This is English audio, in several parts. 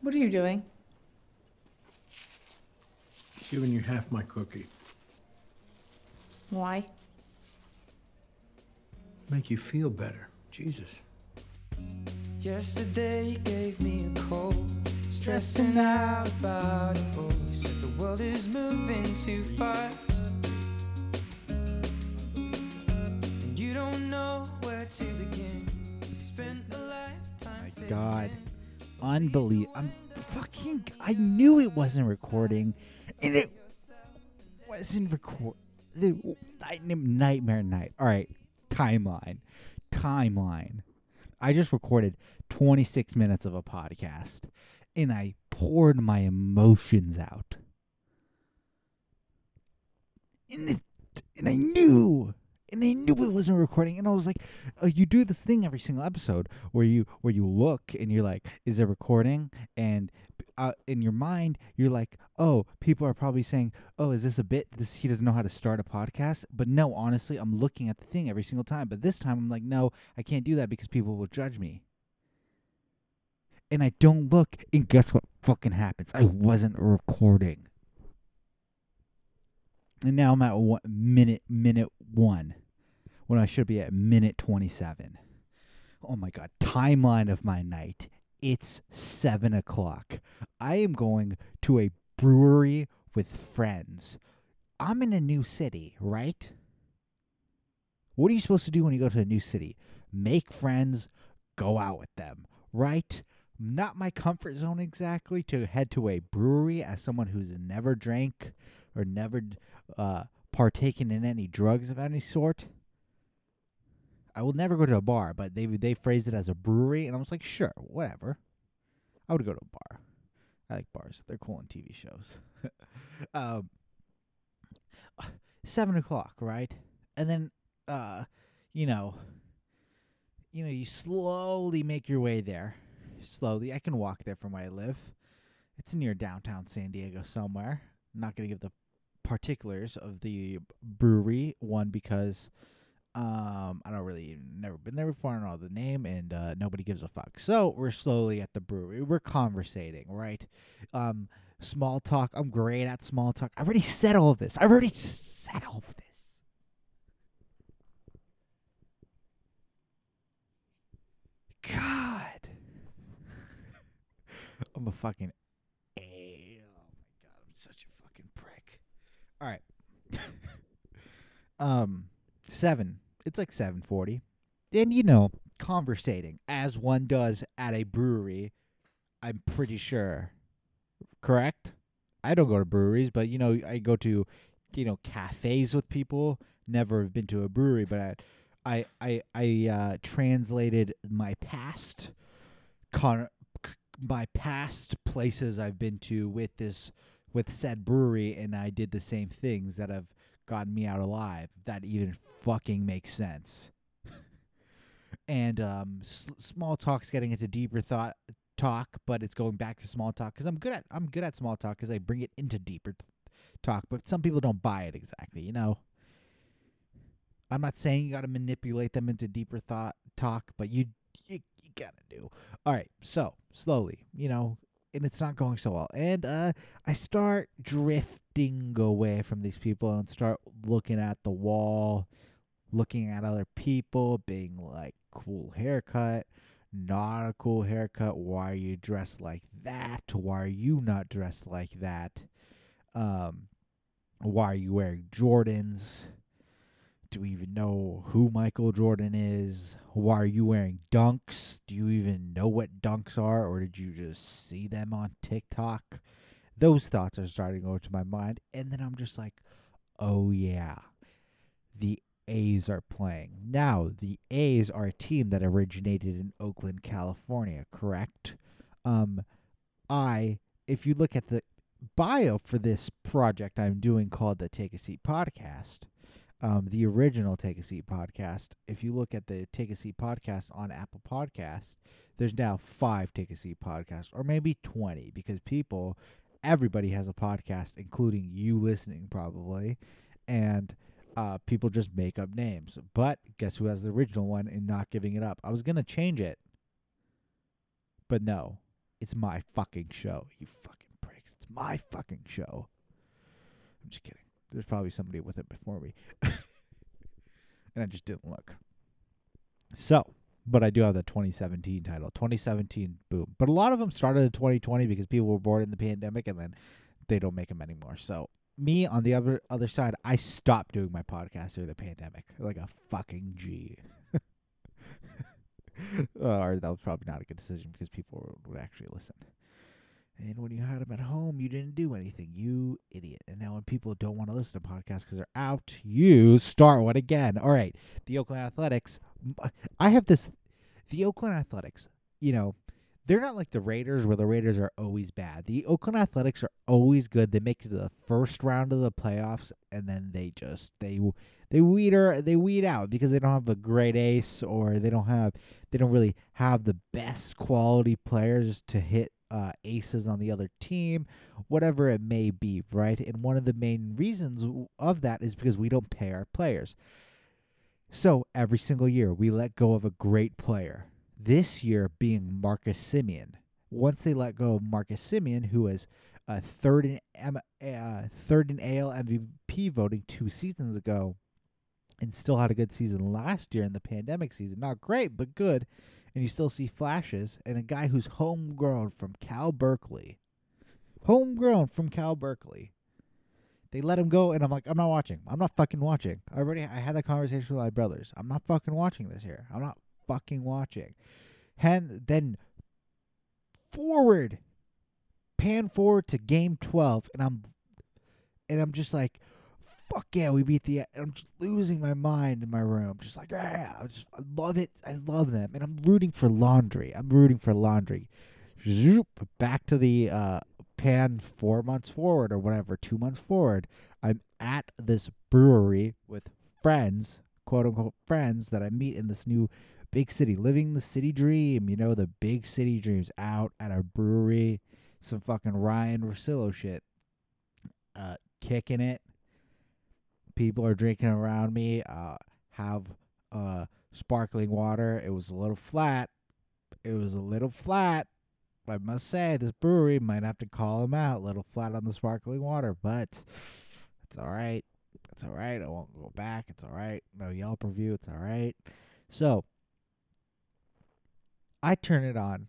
What are you doing? Giving you half my cookie. Why? Make you feel better. Jesus. Yesterday you gave me a cold, stressing out about it all. You said the world is moving too fast. And you don't know where to begin. 'cause you spent a lifetime my God. Unbelievable. I'm fucking. I knew it wasn't recording, and it wasn't record. Nightmare night. All right, timeline, timeline. I just recorded 26 minutes of a podcast, and I poured my emotions out. And, it, and I knew, and I knew it wasn't recording, and I was like, uh, you do this thing every single episode where you where you look and you're like, is it recording? And uh, in your mind, you're like, oh, people are probably saying, oh, is this a bit? This he doesn't know how to start a podcast. But no, honestly, I'm looking at the thing every single time. But this time, I'm like, no, I can't do that because people will judge me. And I don't look, and guess what fucking happens? I wasn't recording. And now I'm at one minute, minute one when I should be at minute 27. Oh my God. Timeline of my night. It's 7 o'clock. I am going to a brewery with friends. I'm in a new city, right? What are you supposed to do when you go to a new city? Make friends, go out with them, right? Not my comfort zone exactly to head to a brewery as someone who's never drank or never uh, partaken in any drugs of any sort. I will never go to a bar, but they they phrased it as a brewery, and I was like, sure, whatever. I would go to a bar. I like bars; they're cool on TV shows. um, seven o'clock, right? And then, uh, you know, you know, you slowly make your way there. Slowly, I can walk there from where I live. It's near downtown San Diego somewhere. I'm not gonna give the particulars of the brewery one because um, I don't really never been there before. I don't know the name, and uh, nobody gives a fuck. So we're slowly at the brewery. We're conversating, right? Um, small talk. I'm great at small talk. I already said all of this. I already said all of this. God, I'm a fucking. A- oh my god, I'm such a fucking prick. All right. um, seven. It's like seven forty, and you know, conversating as one does at a brewery. I'm pretty sure. Correct. I don't go to breweries, but you know, I go to, you know, cafes with people. Never have been to a brewery, but I, I, I, I uh, translated my past, con- my past places I've been to with this, with said brewery, and I did the same things that have gotten me out alive. If that even fucking makes sense. and um, s- small talks getting into deeper thought talk, but it's going back to small talk because I'm good at I'm good at small talk because I bring it into deeper t- talk. But some people don't buy it exactly, you know. I'm not saying you got to manipulate them into deeper thought talk, but you you, you gotta do. All right, so slowly, you know, and it's not going so well. And uh, I start drifting away from these people and start looking at the wall, looking at other people, being like, cool haircut, not a cool haircut. Why are you dressed like that? Why are you not dressed like that? Um, why are you wearing Jordans? Do we even know who Michael Jordan is? Why are you wearing dunks? Do you even know what dunks are, or did you just see them on TikTok? Those thoughts are starting to go into my mind, and then I'm just like, oh yeah, the A's are playing. Now, the A's are a team that originated in Oakland, California, correct? Um, I, if you look at the bio for this project I'm doing called the Take a Seat podcast, um, the original Take a Seat podcast, if you look at the Take a Seat podcast on Apple Podcast, there's now five Take a Seat podcasts, or maybe 20, because people, everybody has a podcast, including you listening, probably. And uh, people just make up names. But guess who has the original one and not giving it up? I was to change it, but no. It's my fucking show. You fucking pricks. It's my fucking show. I'm just kidding. There's probably somebody with it before me. and I just didn't look. So, but I do have the 2017 title. 2017, boom. But a lot of them started in 2020 because people were bored in the pandemic and then they don't make them anymore. So, me on the other other side, I stopped doing my podcast through the pandemic like a fucking G. or uh, that was probably not a good decision because people would actually listen. And when you had them at home, you didn't do anything, you idiot. And now when people don't want to listen to podcasts because they're out, you start one again. All right, the Oakland Athletics. I have this. The Oakland Athletics. You know, they're not like the Raiders, where the Raiders are always bad. The Oakland Athletics are always good. They make it to the first round of the playoffs, and then they just they they weed or they weed out because they don't have a great ace or they don't have they don't really have the best quality players to hit uh, aces on the other team, whatever it may be, right? And one of the main reasons of that is because we don't pay our players. So every single year we let go of a great player. This year being Marcus Semien. Once they let go of Marcus Semien, who was uh, third in M- uh, third in AL MVP voting two seasons ago, and still had a good season last year in the pandemic season. Not great, but good. And you still see flashes. And a guy who's homegrown from Cal Berkeley, homegrown from Cal Berkeley. They let him go, and I'm like, I'm not watching. I'm not fucking watching. I already I had that conversation with my brothers. I'm not fucking watching this here. I'm not fucking watching. And then forward, pan forward to game 12, and I'm and I'm just like, fuck yeah, we beat the. I'm just losing my mind in my room. Just like, yeah, I just I love it. I love them, and I'm rooting for laundry. I'm rooting for laundry. Zoop, back to the uh, pan four months forward or whatever, two months forward. I'm at this brewery with friends, quote unquote friends that I meet in this new big city, living the city dream. You know, the big city dreams out at a brewery. Some fucking Ryan Russillo shit. Uh, kicking it people are drinking around me. Uh, have uh, sparkling water. It was a little flat. It was a little flat. I must say, this brewery might have to call them out. A little flat on the sparkling water, but it's all right. It's all right. I won't go back. It's all right. No Yelp review. It's all right. So I turn it on.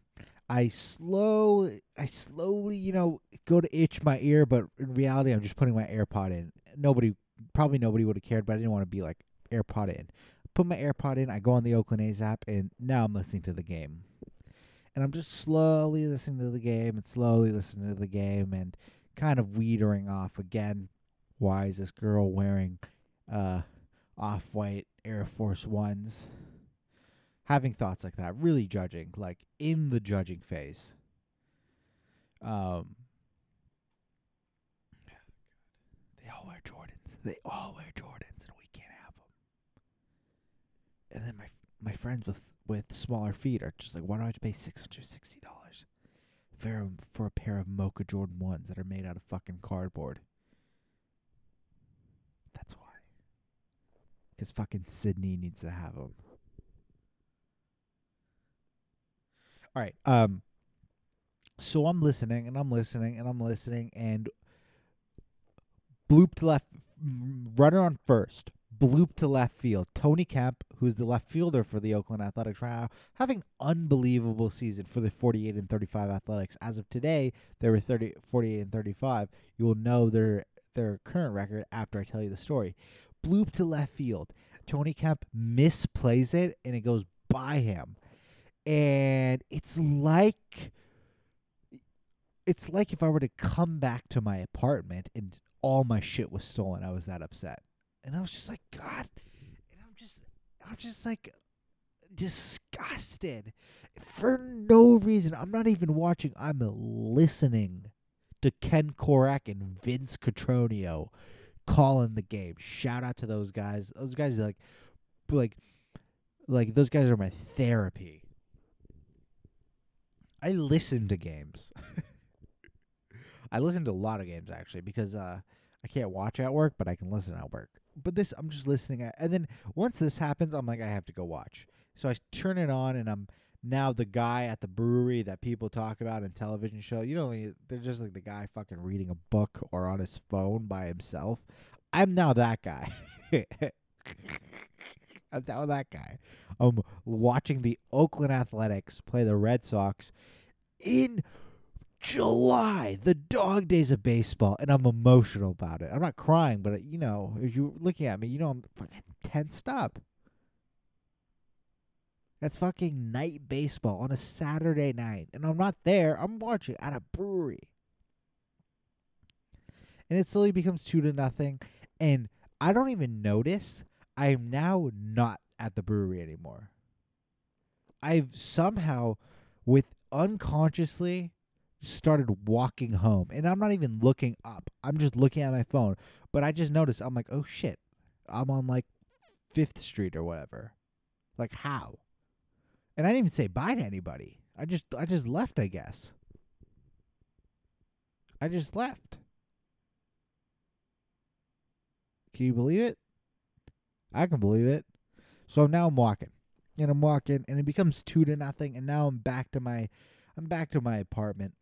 I slow, I slowly, you know, go to itch my ear, but in reality, I'm just putting my AirPod in. Nobody probably nobody would have cared, but I didn't want to be like AirPod in. Put my AirPod in, I go on the Oakland A's app, and now I'm listening to the game. And I'm just slowly listening to the game and slowly listening to the game and kind of weedering off again. Why is this girl wearing uh, off white Air Force Ones? Having thoughts like that, really judging, like in the judging phase. Um, they all wear Jordans. They all wear Jordans, and we can't have them. And then my my friends with with smaller feet are just like, why don't I pay six hundred sixty dollars for for a pair of Mocha Jordan ones that are made out of fucking cardboard? That's why. Because fucking Sydney needs to have them. All right. Um. So I'm listening and I'm listening and I'm listening and blooped left runner on first, bloop to left field. Tony Kemp, who's the left fielder for the Oakland Athletics right now, having unbelievable season for the 48 and 35 Athletics. As of today, they were 30, 48 and 35. You will know their their current record after I tell you the story. Bloop to left field. Tony Kemp misplays it and it goes by him. And it's like it's like if I were to come back to my apartment and all my shit was stolen. I was that upset. And I was just like, God. And I'm just, I'm just like disgusted for no reason. I'm not even watching. I'm listening to Ken Korach and Vince Cotroneo calling the game. Shout out to those guys. Those guys are like, like, like those guys are my therapy. I listen to games. I listen to a lot of games actually because uh, I can't watch at work, but I can listen at work. But this, I'm just listening at, and then once this happens, I'm like, I have to go watch. So I turn it on, and I'm now the guy at the brewery that people talk about in television show, you know, they're just like the guy fucking reading a book or on his phone by himself. I'm now that guy. I'm now that guy. I'm watching the Oakland Athletics play the Red Sox in July, the dog days of baseball, and I'm emotional about it. I'm not crying, but you know, if you're looking at me, you know I'm fucking tensed up. That's fucking night baseball on a Saturday night, and I'm not there. I'm watching at a brewery, and it slowly becomes two to nothing, and I don't even notice. I am now not at the brewery anymore. I've somehow, with unconsciously, started walking home, and I'm not even looking up. I'm just looking at my phone, but I just noticed. I'm like, oh shit, I'm on like Fifth Street or whatever. Like how? And I didn't even say bye to anybody. I just I just left, I guess. I just left. Can you believe it? I can believe it. So now I'm walking. And I'm walking and it becomes two to nothing and now I'm back to my I'm back to my apartment.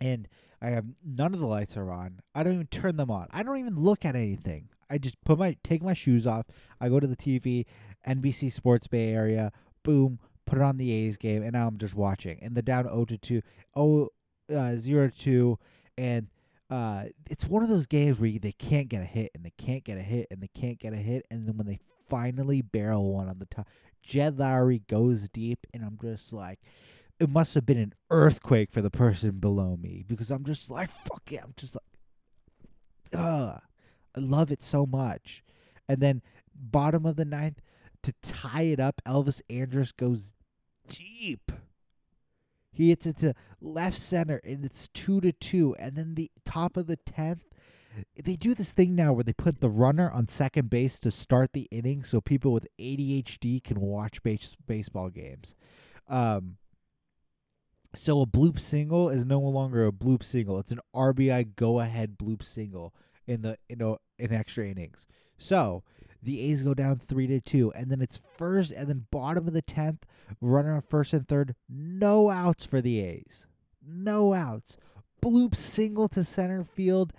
And I have none of the lights are on. I don't even turn them on. I don't even look at anything. I just put my take my shoes off. I go to the TV, NBC Sports Bay Area, boom, put it on the A's game, and now I'm just watching. And they're down 0 to 2, 0, uh, 0 to 2, and uh, it's one of those games where you, they can't get a hit, and they can't get a hit, and they can't get a hit, and then when they finally barrel one on the top, Jed Lowrie goes deep, and I'm just like, it must have been an earthquake for the person below me because I'm just like, fuck it. I'm just like, ugh. I love it so much. And then bottom of the ninth to tie it up, Elvis Andrus goes deep. He hits it to left center, and it's two to two. And then the top of the tenth, they do this thing now where they put the runner on second base to start the inning, so people with ADHD can watch base- baseball games. Um, so a bloop single is no longer a bloop single; it's an RBI go ahead bloop single in the you know in extra innings. So the A's go down three to two, and then it's first and then bottom of the tenth, runner on first and third, no outs for the A's, no outs. Bloop single to center field.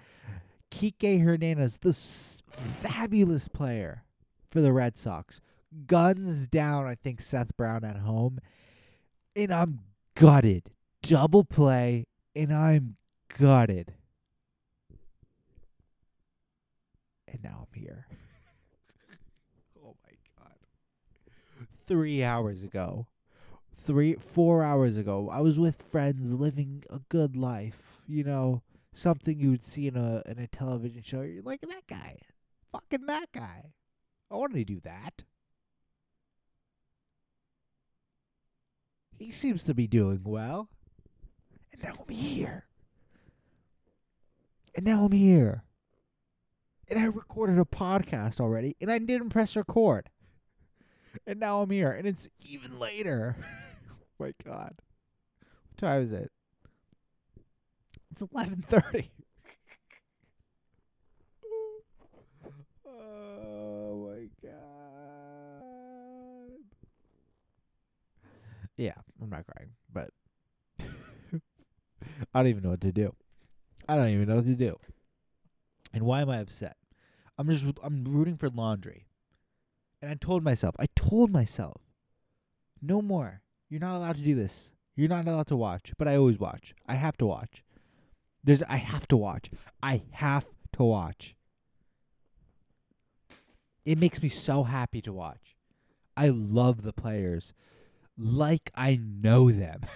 Kike Hernandez, the s- fabulous player for the Red Sox, guns down. I think Seth Brown at home, and I'm gutted. Double play, and I'm gutted. And now I'm here. oh my god. Three hours ago. Three four hours ago, I was with friends living a good life. You know, something you would see in a in a television show. You're like that guy. Fucking that guy. I want to do that. He seems to be doing well. And now I'm here. And now I'm here. And I recorded a podcast already, and I didn't press record. And now I'm here, and it's even later. my God, what time is it? It's eleven thirty. oh my God. Yeah, I'm not crying, but I don't even know what to do. I don't even know what to do. And why am I upset? I'm just I'm rooting for laundry. And I told myself, I told myself, no more. You're not allowed to do this. You're not allowed to watch. But I always watch. I have to watch. There's I have to watch. I have to watch. It makes me so happy to watch. I love the players like I know them.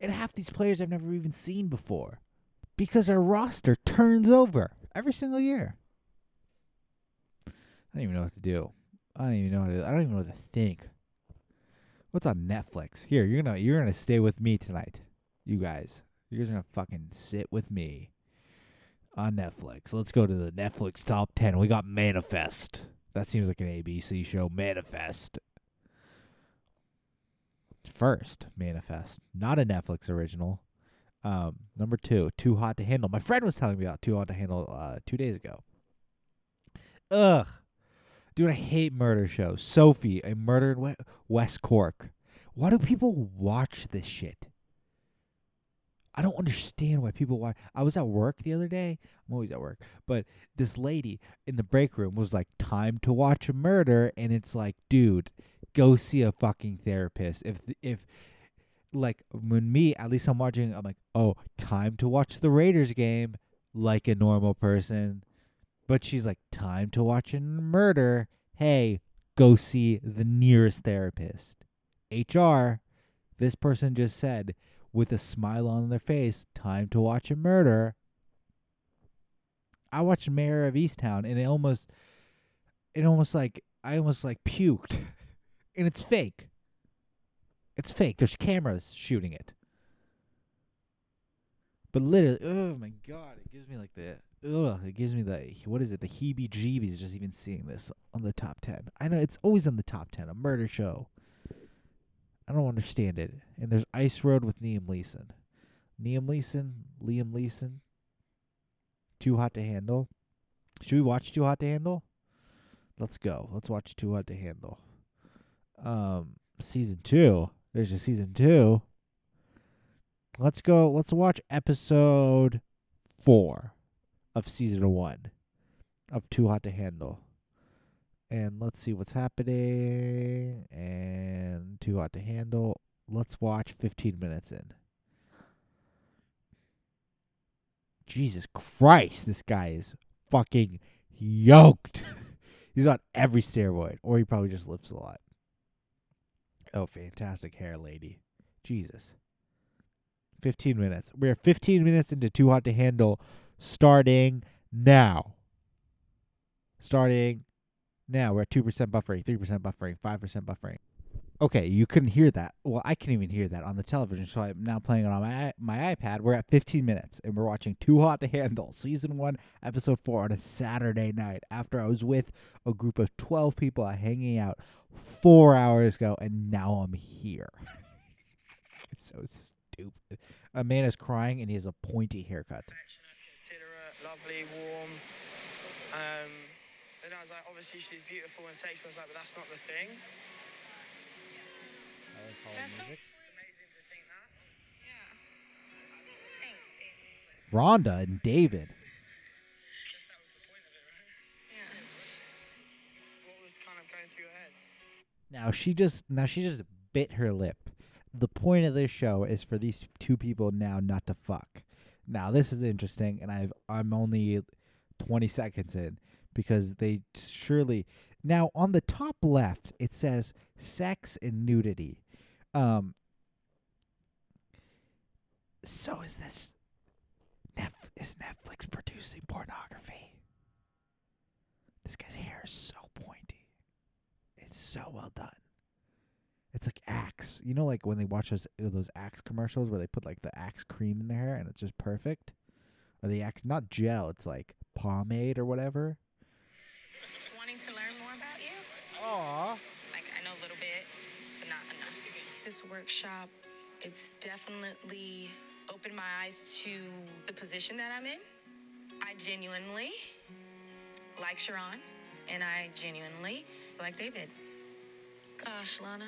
and half these players I've never even seen before because our roster turns over every single year. I don't even know what to do. I don't even know how to. I don't even know what to think. What's on Netflix? Here, you're gonna you're gonna stay with me tonight, you guys. You guys are gonna fucking sit with me on Netflix. Let's go to the Netflix top ten. We got Manifest. That seems like an ABC show. Manifest. First, Manifest, not a Netflix original. Um, number two, Too Hot to Handle. My friend was telling me about Too Hot to Handle uh, two days ago. Ugh. Dude, I hate murder shows. Sophie, a murder in West Cork. Why do people watch this shit? I don't understand why people watch. I was at work the other day. I'm always at work, but this lady in the break room was like, "Time to watch a murder," and it's like, dude, go see a fucking therapist. If if like when me, at least I'm watching, I'm like, oh, time to watch the Raiders game, like a normal person. But she's like, time to watch a murder. Hey, go see the nearest therapist. HR, this person just said with a smile on their face, time to watch a murder. I watched Mare of Easttown and it almost it almost like I almost like puked. And it's fake. It's fake. There's cameras shooting it. But literally, oh my god, it gives me like the ugh, it gives me the what is it? The heebie-jeebies just even seeing this on the top 10. I know it's always on the top 10, a murder show. I don't understand it. And there's Ice Road with Liam Neeson. Liam Neeson, Liam Neeson. Too Hot to Handle. Should we watch Too Hot to Handle? Let's go. Let's watch Too Hot to Handle. Um, season two. There's a season two. Let's go. Let's watch episode four of season one of Too Hot to Handle. And let's see what's happening. And Too Hot to Handle. Let's watch 15 minutes in. Jesus Christ, this guy is fucking yoked. He's on every steroid, or he probably just lifts a lot. Oh, fantastic hair, lady. Jesus. 15 minutes. We're 15 minutes into Too Hot to Handle, starting now. Starting now. We're at 2% buffering, 3% buffering, 5% buffering. Okay, you couldn't hear that. Well, I can't even hear that on the television, so I'm now playing it on my my iPad. We're at 15 minutes, and we're watching Too Hot to Handle, season one, episode four, on a Saturday night after I was with a group of 12 people hanging out four hours ago, and now I'm here. so stupid. A man is crying, and he has a pointy haircut. lovely, warm. Um, I was like, obviously she's beautiful and sexy. I was like, but that's not the thing. Was the point of it, right? What was kind of going through your head? Now she just now she just bit her lip. The point of this show is for these two people now not to fuck. Now this is interesting, and I've I'm only twenty seconds in because they surely now on the top left it says sex and nudity. Um. So is this Nef- is Netflix producing pornography? This guy's hair is so pointy. It's so well done. It's like Axe. You know, like when they watch those uh, those Axe commercials where they put like the Axe cream in their hair and it's just perfect. Or the Axe, not gel. It's like pomade or whatever. wanting to learn more about you. Aw. Like I know a little bit, but not enough. This workshop, it's definitely opened my eyes to the position that I'm in. I genuinely like Sharon, and I genuinely like David. Gosh, Lana.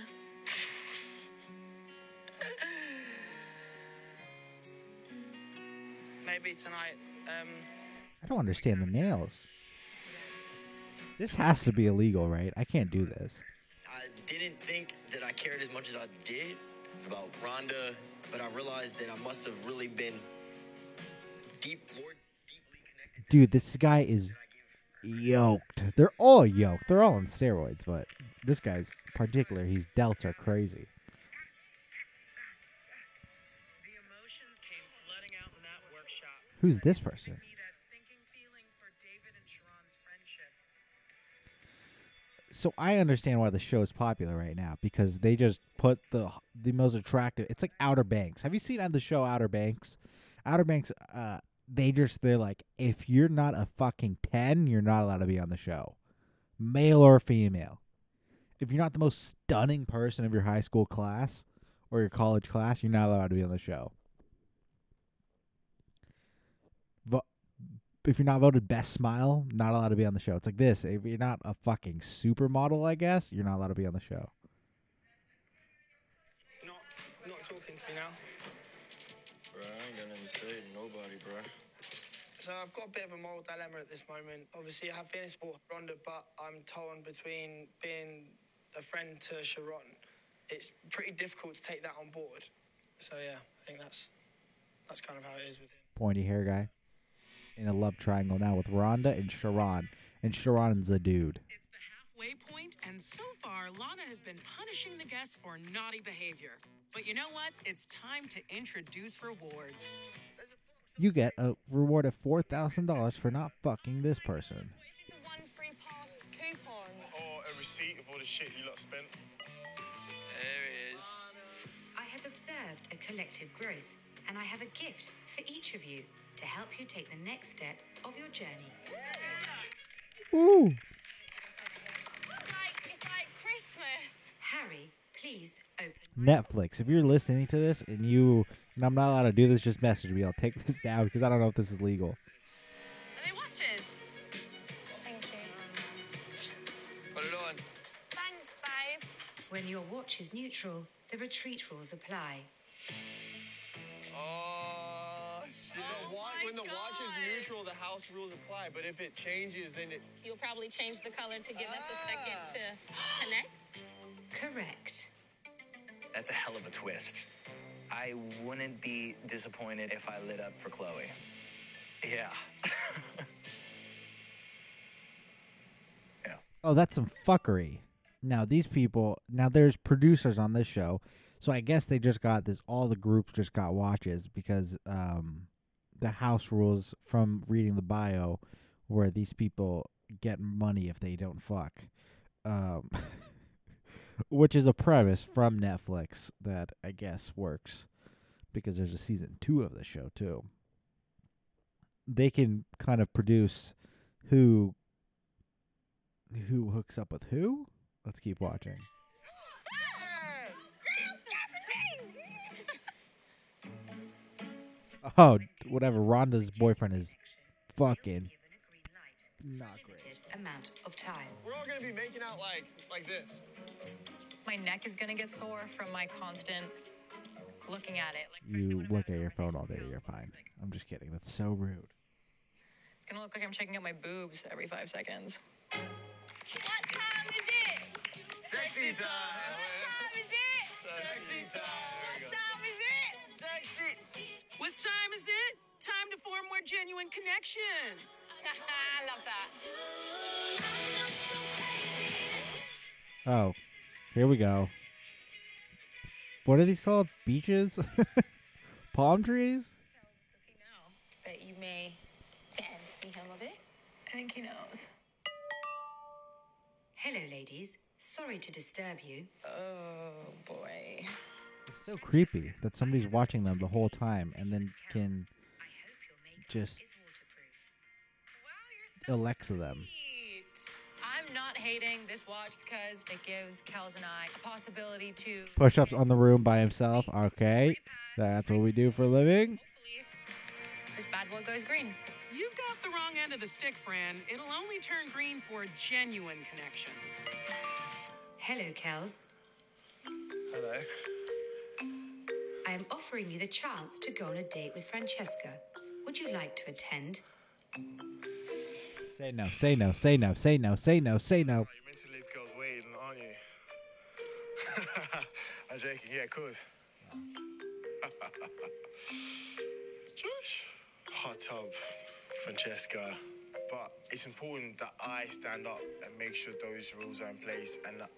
Maybe tonight. Um, I don't understand the nails. This has to be illegal, right? I can't do this. Didn't think that I cared as much as I did about Rhonda, but I realized that I must have really been deep, more deeply connected. Dude, this guy is yoked. They're all yoked. They're all on steroids, but this guy's particular. He's delta crazy. the emotions came flooding out in that workshop. Who's this person? So I understand why the show is popular right now because they just put the the most attractive. It's like Outer Banks. Have you seen on the show Outer Banks? Outer Banks. Uh, they just they're like, if you're not a fucking ten, you're not allowed to be on the show, male or female. If you're not the most stunning person of your high school class or your college class, you're not allowed to be on the show. But if you're not voted best smile, not allowed to be on the show. It's like this. If you're not a fucking supermodel, I guess, you're not allowed to be on the show. Not, not talking to me now. Bro, I ain't gonna say to nobody, bro. So I've got a bit of a moral dilemma at this moment. Obviously, I have finished sport Rhonda, but I'm torn between being a friend to Sharon. It's pretty difficult to take that on board. So yeah, I think that's that's kind of how it is with him. Pointy hair guy in a love triangle now with Rhonda and Sharon, and Sharon's a dude. It's the halfway point, and so far, Lana has been punishing the guests for naughty behavior. But you know what? It's time to introduce rewards. You get a reward of four thousand dollars for not fucking this person. One free pass coupon. Or a receipt of all the shit you lot spent. There he is. I have observed a collective growth, and I have a gift for each of you to help you take the next step of your journey. Ooh. It's like, it's like Christmas. Harry, please open. Netflix, if you're listening to this and you and I'm not allowed to do this, just message me. I'll take this down because I don't know if this is legal. Are they watches? Thank you. Put it on. Thanks, babe. When your watch is neutral, the retreat rules apply. Oh, shit. The wa- my when the watch is neutral, the house rules apply. But if it changes, then it. You'll probably change the color to give us a second to connect. Correct. That's a hell of a twist. I wouldn't be disappointed if I lit up for Chloe. Yeah. yeah. Oh, that's some fuckery. Now these people, now there's producers on this show, so I guess they just got this. All the groups just got watches because um, the house rules from reading the bio, where these people get money if they don't fuck, um, which is a premise from Netflix that I guess works because there's a season two of the show too. They can kind of produce who who hooks up with who? Let's keep watching. Oh, whatever. Rhonda's boyfriend is fucking not great. Amount of time. We're all gonna be making out like like this. My neck is gonna get sore from my constant looking at it. Like You look at your phone all day, you're fine. I'm just kidding. That's so rude. it's gonna look like I'm checking out my boobs every five seconds. What time is it? Sexy time. What time is it? Time to form more genuine connections. I love that. Oh, here we go. What are these called? Beaches? Palm trees? Does he know that you may fancy him a bit? I think he knows. Hello, ladies. Sorry to disturb you. Oh boy. It's so creepy that somebody's watching them the whole time and then can I hope your makeup Just- is waterproof. Wow, you're so Alexa them. I'm not hating this watch because it gives Kels and I a possibility to push ups on the room by himself. Okay, that's what we do for a living. This bad boy goes green. You've got the wrong end of the stick, Fran. It'll only turn green for genuine connections. Hello, Kels. Hello. I am offering you the chance to go on a date with Francesca. Would you like to attend? Say no, say no, say no, say no, say no, say no. Oh, you're meant to leave girls waiting, aren't you? I'm joking. Yeah, of course. Josh. Hot tub, Francesca. But it's important that I stand up and make sure those rules are in place and that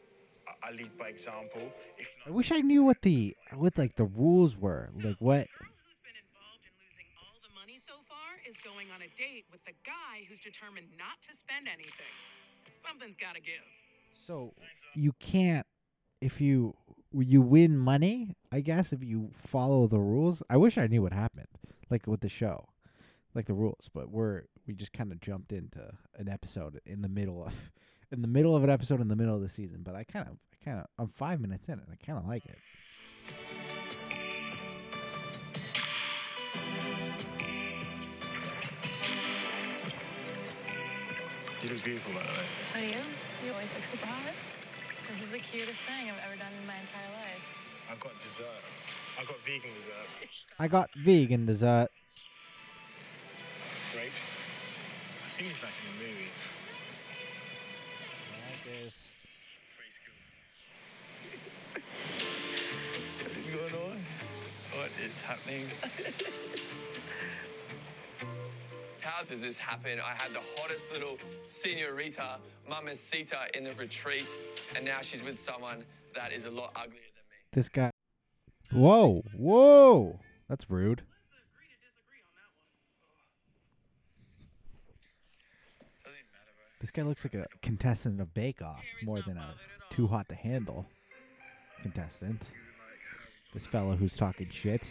I- lead by example. If I wish I knew what the what like the rules were. Like what? The girl who's been involved in losing all the money so far is going on a date with the guy who's determined not to spend anything. Something's got to give. So you can't if you you win money. I guess if you follow the rules. I wish I knew what happened, like with the show, like the rules. But we're we just kind of jumped into an episode in the middle of in the middle of an episode in the middle of the season. But I kind of I kind of I'm five minutes in and I kind of like it. You look beautiful, by the way. So do you. You always look super hot. This is the cutest thing I've ever done in my entire life. I've got dessert. I've got vegan dessert. I got vegan dessert. Grapes. I've seen this like in a movie. Great skills. What is going on? What is happening? How does this happen? I had the hottest little senorita, mamacita, in the retreat, and now she's with someone that is a lot uglier than me. This guy. Whoa, whoa. That's rude. This guy looks like a contestant of Bake Off more than a too hot to handle contestant. This fellow who's talking shit.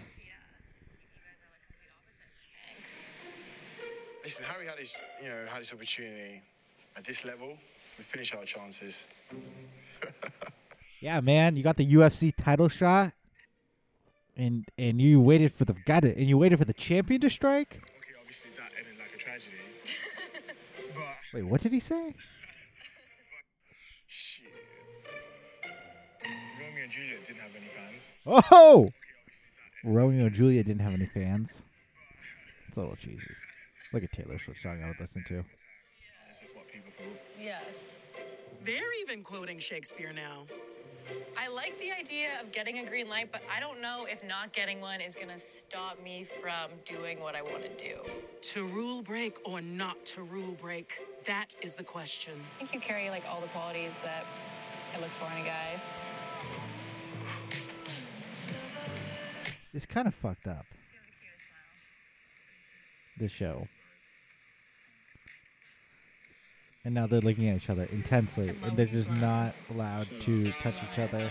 Listen, Harry had his, you know, had his opportunity at this level. We finish our chances. Yeah, man, you got the UFC title shot, and and you waited for the got it, and you waited for the champion to strike. Wait, what did he say? shit. Romeo and Juliet didn't have any fans. Oh, Romeo and Juliet didn't have any fans. It's a little cheesy. Look at Taylor Swift song I would listen to. That's just what people thought. Yeah. They're even quoting Shakespeare now. I like the idea of getting a green light, but I don't know if not getting one is gonna stop me from doing what I want to do. To rule break or not to rule break? That is the question. I think you carry like all the qualities that I look for in a guy. It's kind of fucked up. This show. And now they're looking at each other intensely, and they're just not allowed to touch each other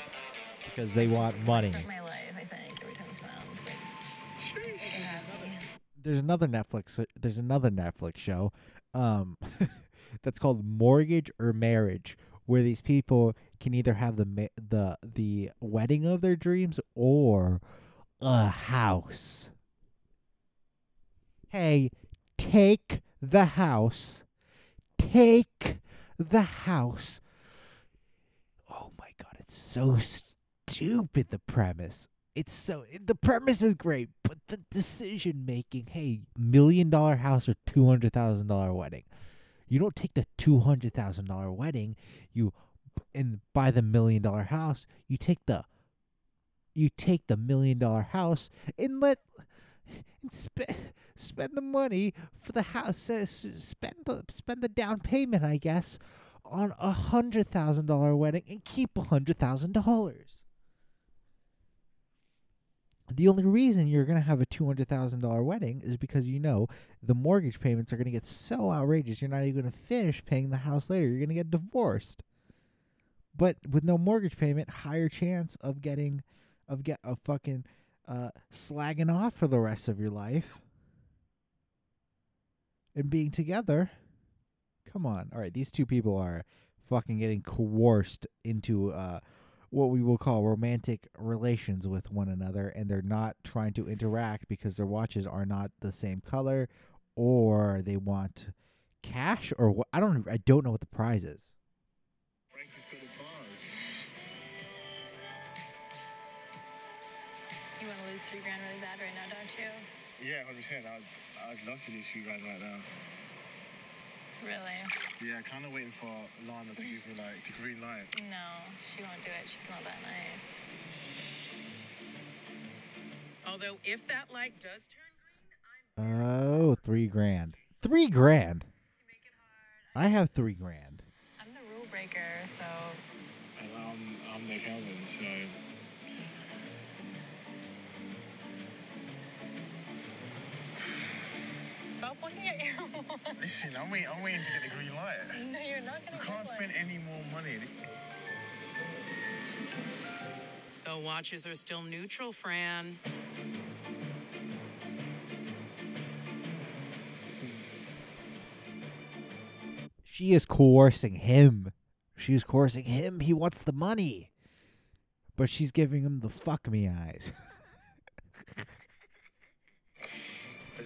because they want money. My life, I think, every time we smile, I'm just like, you can have me. There's another Netflix. There's another Netflix show, um, that's called Mortgage or Marriage, where these people can either have the ma- the the wedding of their dreams or a house. Hey, take the house. Take the house. Oh my god, it's so stupid the premise. It's so the premise is great, but the decision making, hey, million dollar house or two hundred thousand dollar wedding. You don't take the two hundred thousand dollar wedding, you and buy the million dollar house, you take the you take the million dollar house and let and spend spend the money for the house. uh, Spend the spend the down payment, I guess, on a hundred thousand dollar wedding and keep a hundred thousand dollars. The only reason you're gonna have a two hundred thousand dollar wedding is because you know the mortgage payments are gonna get so outrageous you're not even gonna finish paying the house later. You're gonna get divorced. But with no mortgage payment, higher chance of getting of get of fucking uh slagging off for the rest of your life and being together. Come on. All right, these two people are fucking getting coerced into uh what we will call romantic relations with one another and they're not trying to interact because their watches are not the same color or they want cash or what I don't I don't know what the prize is. Lose three grand really bad right now, don't you? Yeah, 100%. I'd, I'd love to lose three grand right now. Really? Yeah, kind of waiting for Lana to give me like the green light. No, she won't do it. She's not that nice. Although, if that light does turn Oh, three grand. Three grand. I have three grand. I'm the rule breaker, so And I'm, I'm Nick Elvin, so. Stop looking at your watch. Listen, I'm waiting, I'm waiting to get the green light. No, you're not I gonna can't spend one. any more money. The watches are still neutral, Fran. She is coercing him. She is coercing him. He wants the money. But she's giving him the fuck me eyes.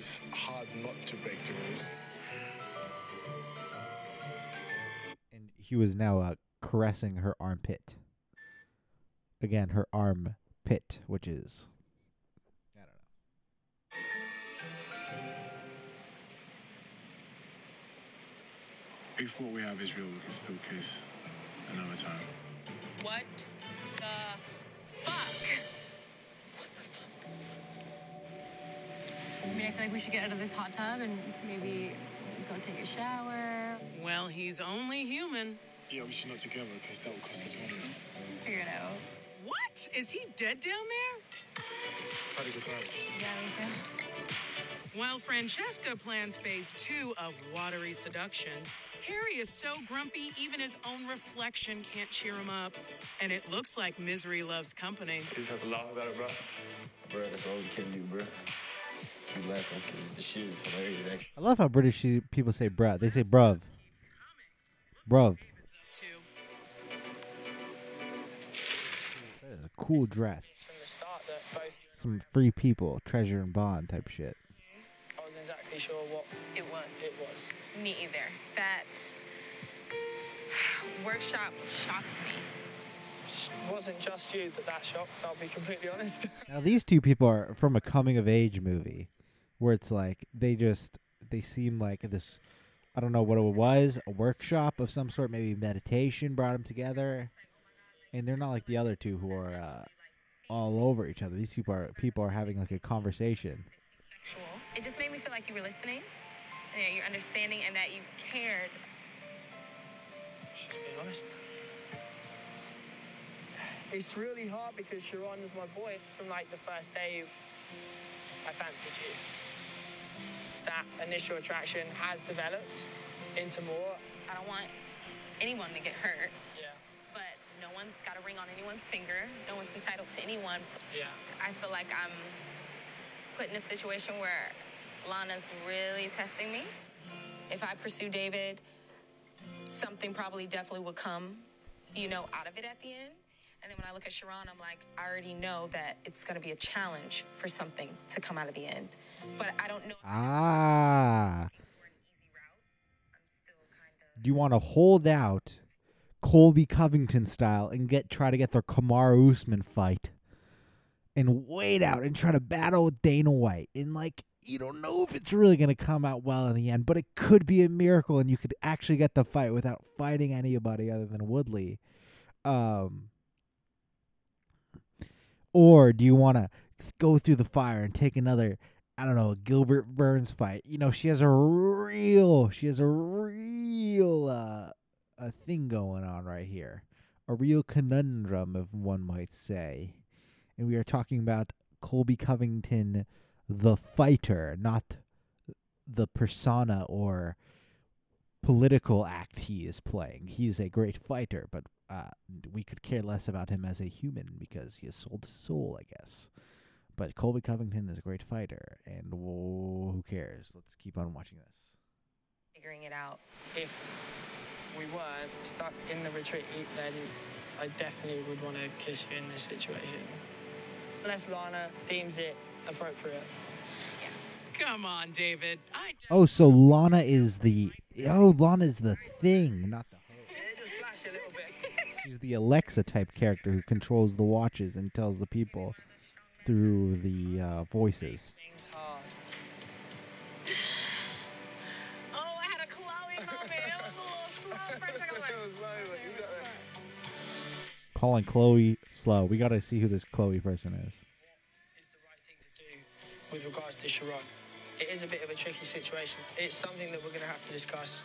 It's hard not to break the rules. And he was now uh, caressing her armpit. Again, her armpit, which is We thought we have Israel, we can still kiss another time. What the fuck? I mean, I feel like we should get out of this hot tub and maybe go take a shower. Well, he's only human. Yeah, we should not together because that will cost us money. Figure it out. What? Is he dead down there? Had a good time. Yeah, me too. While Francesca plans phase two of watery seduction, Harry is so grumpy, even his own reflection can't cheer him up. And it looks like misery loves company. You just have to laugh about it, bro. Bro, that's all we can do, bro. Keep laughing because the shit is hilarious, actually. I love how British people say bruh. They say bruv. Bruv. That is a cool dress. From the start that both Some free people, treasure and bond type shit. I wasn't exactly sure what It was. it was. Me either. That workshop shocked me. It wasn't just you that that shocked, I'll be completely honest. Now these two people are from a coming of age movie, where it's like they just they seem like this. I don't know what it was, a workshop of some sort, maybe meditation brought them together, and they're not like the other two who are uh, all over each other. These people are people are having like a conversation. It just made me feel like you were listening, and that you're understanding, and that you cared. Just being honest. It's really hard because Sharon is my boy. From like the first day I fancied you. That initial attraction has developed into more. I don't want anyone to get hurt, Yeah. but no one's got a ring on anyone's finger. No one's entitled to anyone. Yeah. I feel like I'm put in a situation where Lana's really testing me. If I pursue David, something probably definitely would come, you know, out of it at the end. And then when I look at Sharon, I'm like, I already know that it's gonna be a challenge for something to come out of the end. But I don't know. Ah. Do you want to hold out Colby Covington style and get try to get their Kamaru Usman fight and wait out and try to battle with Dana White and like you don't know if it's really gonna come out well in the end, but it could be a miracle and you could actually get the fight without fighting anybody other than Woodley. Um or do you want to go through the fire and take another I don't know, Gilbert Burns fight. You know, she has a real, she has a real uh, a thing going on right here, a real conundrum, if one might say. And we are talking about Colby Covington, the fighter, not the persona or political act he is playing. He is a great fighter, but uh, we could care less about him as a human because he has sold his soul, I guess. But Colby Covington is a great fighter, and whoa, who cares? Let's keep on watching this. Figuring it out. If we weren't stuck in the retreat, then I definitely would want to kiss you in this situation. Unless Lana deems it appropriate. Yeah. Come on, David. I Oh, so Lana is the oh Lana is the thing, not the She's the Alexa type character who controls the watches and tells the people through the uh, voices. Oh, I had a Chloe moment. It was a little slow for a second. Calling Chloe slow. We gotta see who this Chloe person is. with regards to Sharon. It is a bit of a tricky situation. It's something that we're going to have to discuss.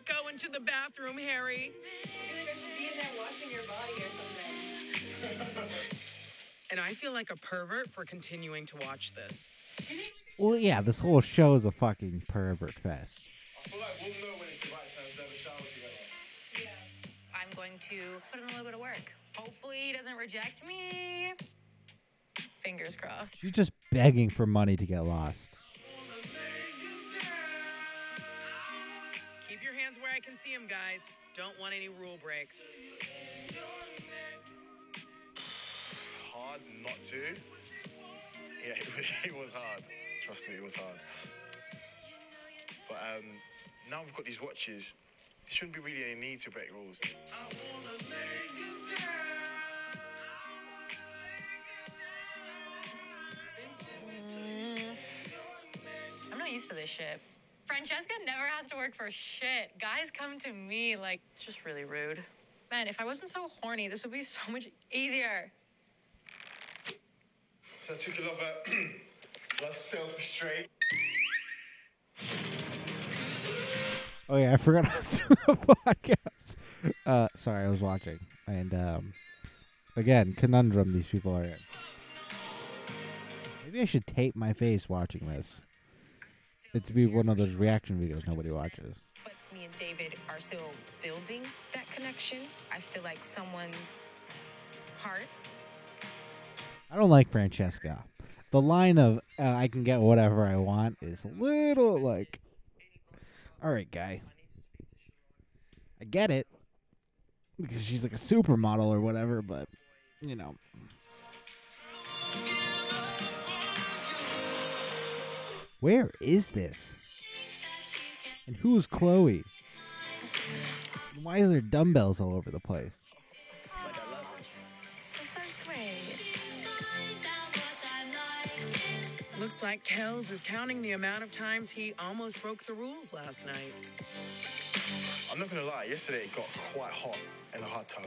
not go into the bathroom, Harry. And I feel like a pervert for continuing to watch this. Well, yeah, this whole show is a fucking pervert fest. I'm going to put in a little bit of work. Hopefully, he doesn't reject me. Fingers crossed. She's just begging for money to get lost. Where see them, guys. Don't want any rule breaks. Hard not to. Yeah, it was, it was hard. Trust me, it was hard. But um, now we've got these watches. There shouldn't be really any need to break rules. I'm not used to this shit. Francesca never has to work for shit. Guys come to me like it's just really rude. Man, if I wasn't so horny, this would be so much easier. So I took a lot of uh, less self-restraint. Oh yeah, I forgot I was doing a podcast. Uh, sorry, I was watching, and um, again, conundrum these people are in. Maybe I should tape my face watching this. It'd be one of those reaction videos nobody watches. But me and David are still building that connection. I feel like someone's heart I don't like Francesca. The line of uh, "I can get whatever I want" is a little like, all right, guy. I get it because she's like a supermodel or whatever, but you know. Where is this? And who's Chloe? And Why is there dumbbells all over the place? You're so sweet. Looks like Kells is counting the amount of times he almost broke the rules last night. I'm not gonna lie, yesterday it got quite hot in the hot tub.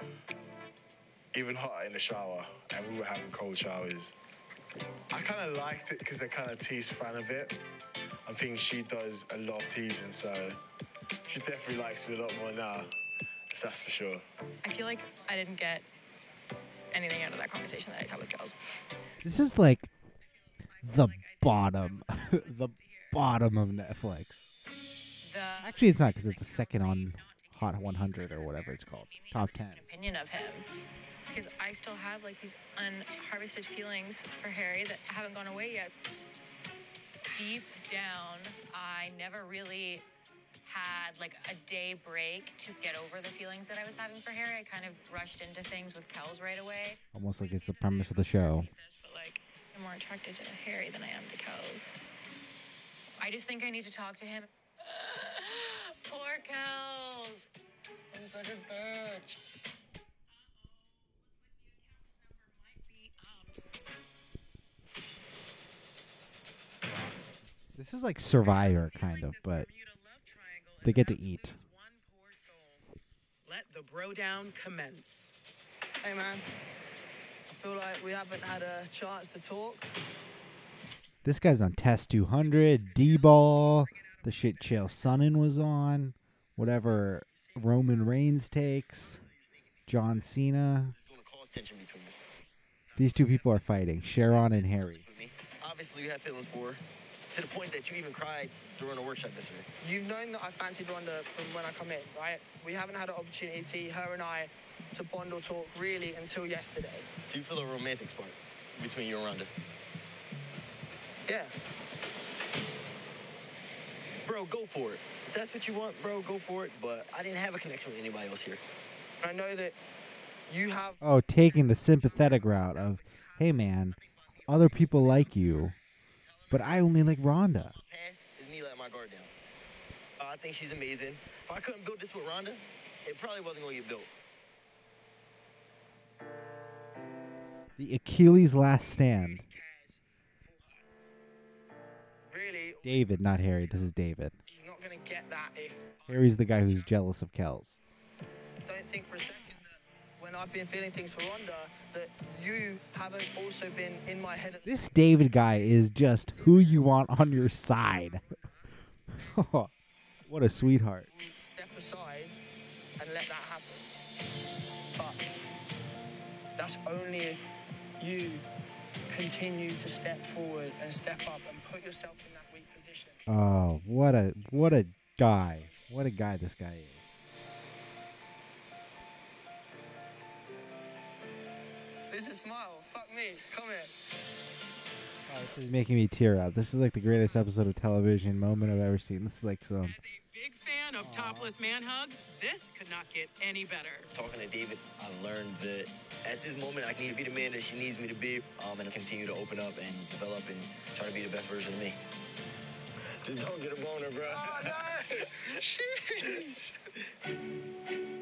Even hotter in the shower, and we were having cold showers. I kind of liked it because I kind of teased Fran a bit. I think she does a lot of teasing, so she definitely likes me a lot more now, if that's for sure. I feel like I didn't get anything out of that conversation that I had with Kells. This is like the bottom, the bottom of Netflix. The Actually, it's not because it's the second on Hot 100 or whatever it's called, top 10. opinion of him because I still have like these unharvested feelings for Harry that haven't gone away yet. Deep down, I never really had like a day break to get over the feelings that I was having for Harry. I kind of rushed into things with Kells right away. Almost like it's the premise of the show. But like, I'm more attracted to Harry than I am to Kells. I just think I need to talk to him. Poor Kells. I'm such a bitch. This is like Survivor, kind of, but they get to eat. Let the bro down commence. Hey man, I feel like we haven't had a chance to talk. This guy's on Test 200, D Ball, the shit Chael Sonnen was on, whatever Roman Reigns takes, John Cena. Cause tension between us. These two people are fighting, Sharon and Harry. Obviously, you have feelings for her, to the point that you even cried during a workshop yesterday. You've known that I fancied Rhonda from when I come in, right? We haven't had an opportunity, her and I, to bond or talk really until yesterday. So you feel a romantic spark between you and Rhonda? Yeah. Bro, go for it. If that's what you want, bro, go for it. But I didn't have a connection with anybody else here. I know that you have Oh, taking the sympathetic route of, hey man, other people like you, but I only like Rhonda. Is me letting my guard down. Uh, I think she's amazing. If I couldn't build this with Rhonda, it probably wasn't gonna get built. The Achilles' last stand. really David, not Harry. This is David. he's not gonna get that if Harry's the guy who's jealous of Kells. don't think for a second when I've been feeling things for Rhonda that you haven't also been in my head This David guy is just who you want on your side. what a sweetheart. step aside and let that happen. But that's only if you continue to step forward and step up and put yourself in that weak position. Oh, what a what a guy. What a guy this guy is. It's a smile. Fuck me. Come here. Oh, this is making me tear up. This is like the greatest episode of television moment I've ever seen. This is like some. As a big fan of topless man hugs. This could not get any better. Talking to David, I've learned that at this moment I need to be the man that she needs me to be, um, and continue to open up and develop and try to be the best version of me. Just don't get a boner, bro.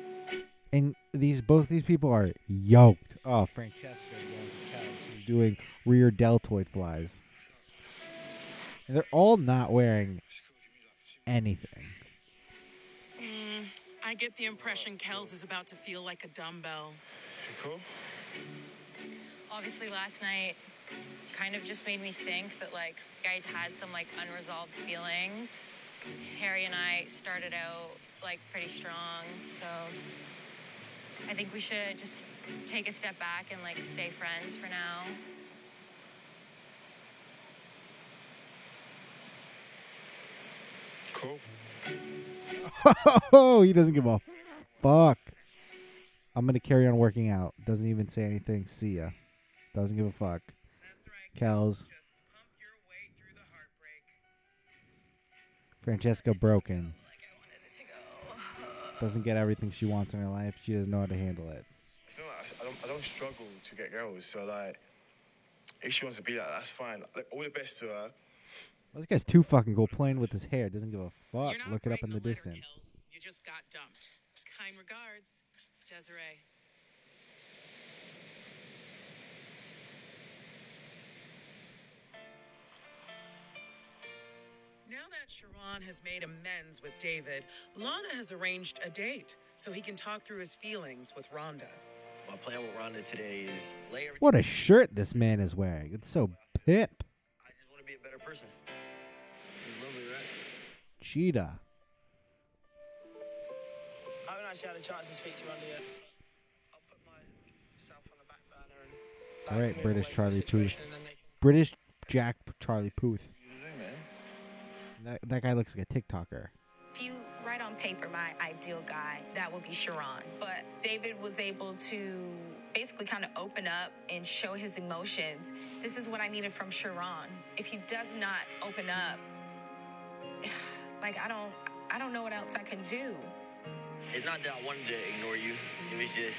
And these both these people are yoked. Oh, Francesca is doing rear deltoid flies. And they're all not wearing anything. Mm, I get the impression Kels is about to feel like a dumbbell. Cool. Obviously, last night kind of just made me think that like I'd had some like unresolved feelings. Harry and I started out like pretty strong, so I think we should just take a step back and like stay friends for now. Cool. Oh, he doesn't give a fuck. I'm gonna carry on working out. Doesn't even say anything. See ya. Doesn't give a fuck. Kels. Francesca broken. Doesn't get everything she wants in her life. She doesn't know how to handle it. It's not like I don't, I don't struggle to get girls, so like, if she wants to be like that, that's fine. Like, all the best to her. Well, this guy's too fucking cool playing with his hair. Doesn't give a fuck. Look it up in the distance. You just got dumped. Kind regards, Desiree. Now that Sharon has made amends with David, Lana has arranged a date so he can talk through his feelings with Rhonda. My plan with Rhonda today is lay everything. What a shirt this man is wearing. It's so pip. I just want to be a better person. She's lovely, right? Cheetah. I haven't actually had a chance to speak to Randy yet. I'll put myself on the back burner and All right, British Charlie the Puth. situation and then they can- British Jack Charlie Puth. That, that guy looks like a TikToker. If you write on paper my ideal guy, that would be Sharon. But David was able to basically kind of open up and show his emotions. This is what I needed from Sharon. If he does not open up, like I don't I don't know what else I can do. It's not that I wanted to ignore you. It was just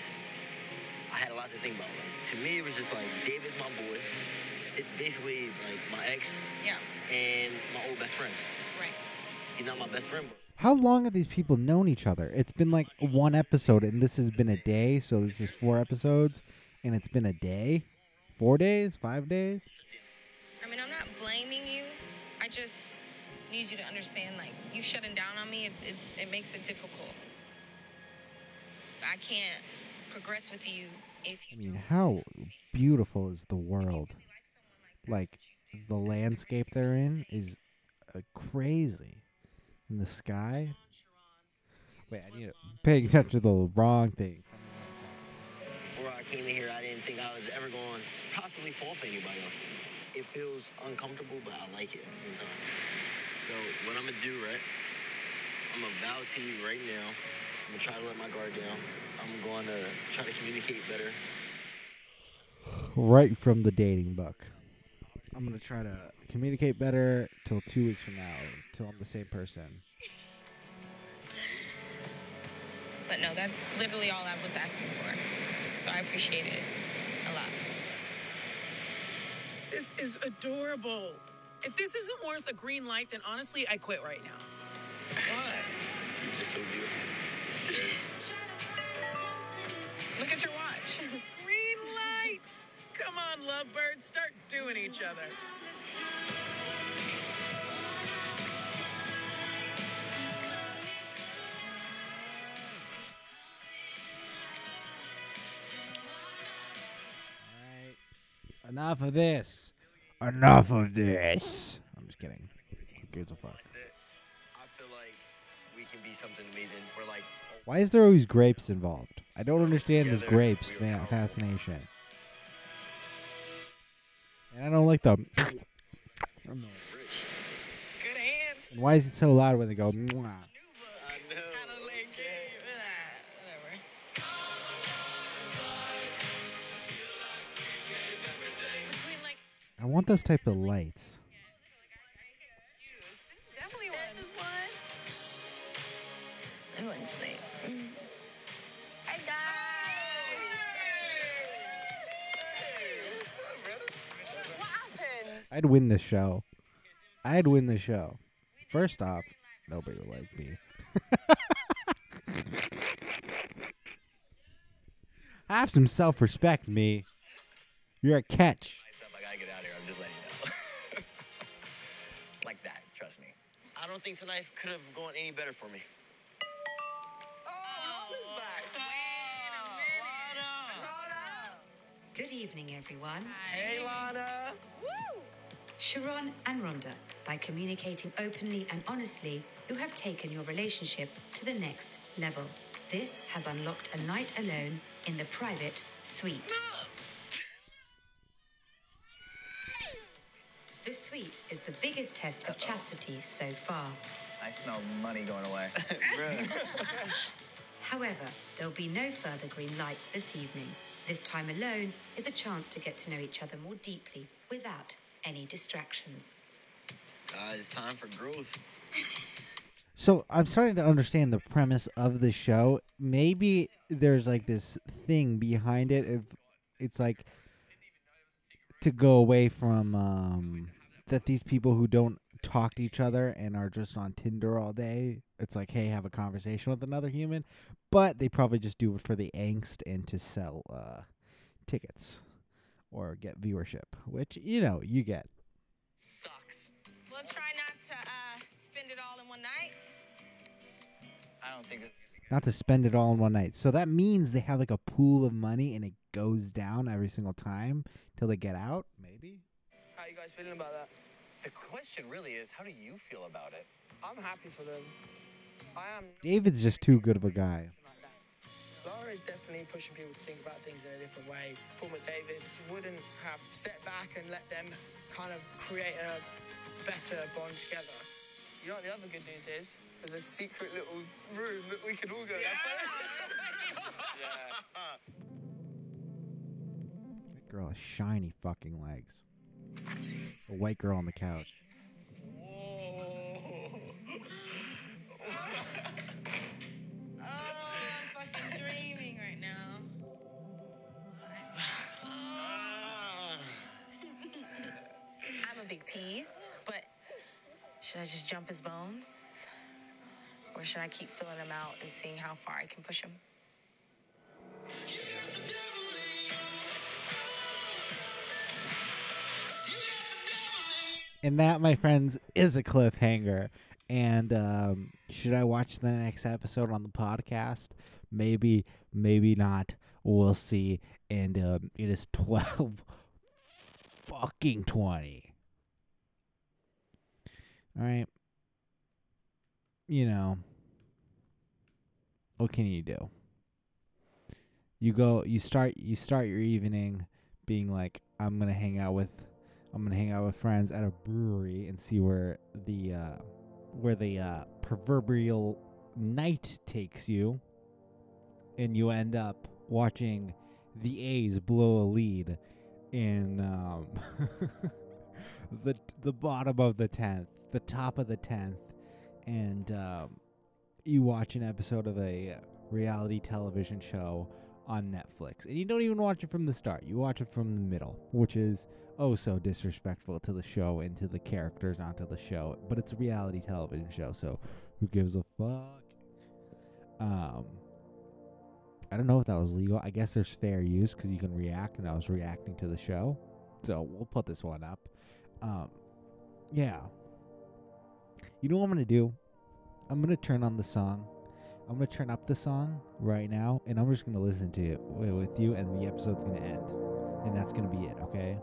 I had a lot to think about. Like, to me, it was just like David's my boy. It's basically like my ex Yeah. and my old best friend. Right. He's not my best friend, but How long have these people known each other? It's been like one episode, and this has been a day. So this is four episodes, and it's been a day, four days, five days. I mean, I'm not blaming you. I just need you to understand, like, you shutting down on me, it, it, it makes it difficult. I can't progress with you if I mean, how beautiful is the world? Like the landscape they're in is uh, crazy. In the sky. Wait, I need to paying attention to the wrong thing. before I came in here, I didn't think I was ever going to possibly fall for anybody else. It feels uncomfortable, but I like it at the same time. So what I'm gonna do, right? I'm gonna vow to you right now. I'm gonna try to let my guard down. I'm going to try to communicate better. Right from the dating book. I'm gonna try to communicate better till two weeks from now, till I'm the same person. But no, that's literally all I was asking for. So I appreciate it a lot. This is adorable. If this isn't worth a green light, then honestly, I quit right now. What? You're just so beautiful. Look at your watch. lovebirds, start doing each other. Enough of this. Enough of this. I'm just kidding. Who gives a fuck? I feel like we can be something amazing. We're like, Why is there always grapes involved? I don't understand this grapes fa- fascination. And I don't like the. And why is it so loud when they go? Mwah? I want those type of lights. This is definitely one. This is one. I sleep. I'd win the show. I'd win the show. First off, nobody would like me. I have some self respect, me. You're a catch. I gotta get out of here. I'm just letting you know. like that, trust me. I don't think tonight could have gone any better for me. Good evening, everyone. Hey, Lana. Sharon and Rhonda, by communicating openly and honestly, you have taken your relationship to the next level. This has unlocked a night alone in the private suite. The suite is the biggest test of chastity so far. I smell money going away. However, there'll be no further green lights this evening. This time alone is a chance to get to know each other more deeply without any distractions. Uh, it's time for growth. So I'm starting to understand the premise of the show. Maybe there's like this thing behind it. If it's like to go away from um, that these people who don't talk to each other and are just on Tinder all day. It's like, hey, have a conversation with another human, but they probably just do it for the angst and to sell uh, tickets or get viewership, which you know you get. Sucks. We'll try not to uh, spend it all in one night. I don't think this. Not to spend it all in one night. So that means they have like a pool of money and it goes down every single time till they get out. Maybe. How you guys feeling about that? The question really is, how do you feel about it? I'm happy for them. I am. David's just too good of a guy. Laura is definitely pushing people to think about things in a different way. Paul McDavid wouldn't have stepped back and let them kind of create a better bond together. You know what the other good news is? There's a secret little room that we can all go. To. Yeah. That girl has shiny fucking legs. A white girl on the couch. Big tease, but should I just jump his bones? Or should I keep filling him out and seeing how far I can push him? And that, my friends, is a cliffhanger. And um, should I watch the next episode on the podcast? Maybe, maybe not. We'll see. And um, it is 12 fucking 20. All right. You know, what can you do? You go, you start, you start your evening being like, I'm gonna hang out with, I'm gonna hang out with friends at a brewery and see where the, uh, where the uh, proverbial night takes you, and you end up watching the A's blow a lead in um, the the bottom of the tenth, the top of the tenth, and um, you watch an episode of a reality television show on Netflix, and you don't even watch it from the start. You watch it from the middle, which is oh so disrespectful to the show and to the characters not to the show. But it's a reality television show, so who gives a fuck? Um, I don't know if that was legal. I guess there's fair use because you can react, and I was reacting to the show, so we'll put this one up. Um, yeah. You know what I'm gonna do? I'm gonna turn on the song. I'm gonna turn up the song right now, and I'm just gonna listen to it with you, and the episode's gonna end, and that's gonna be it. Okay.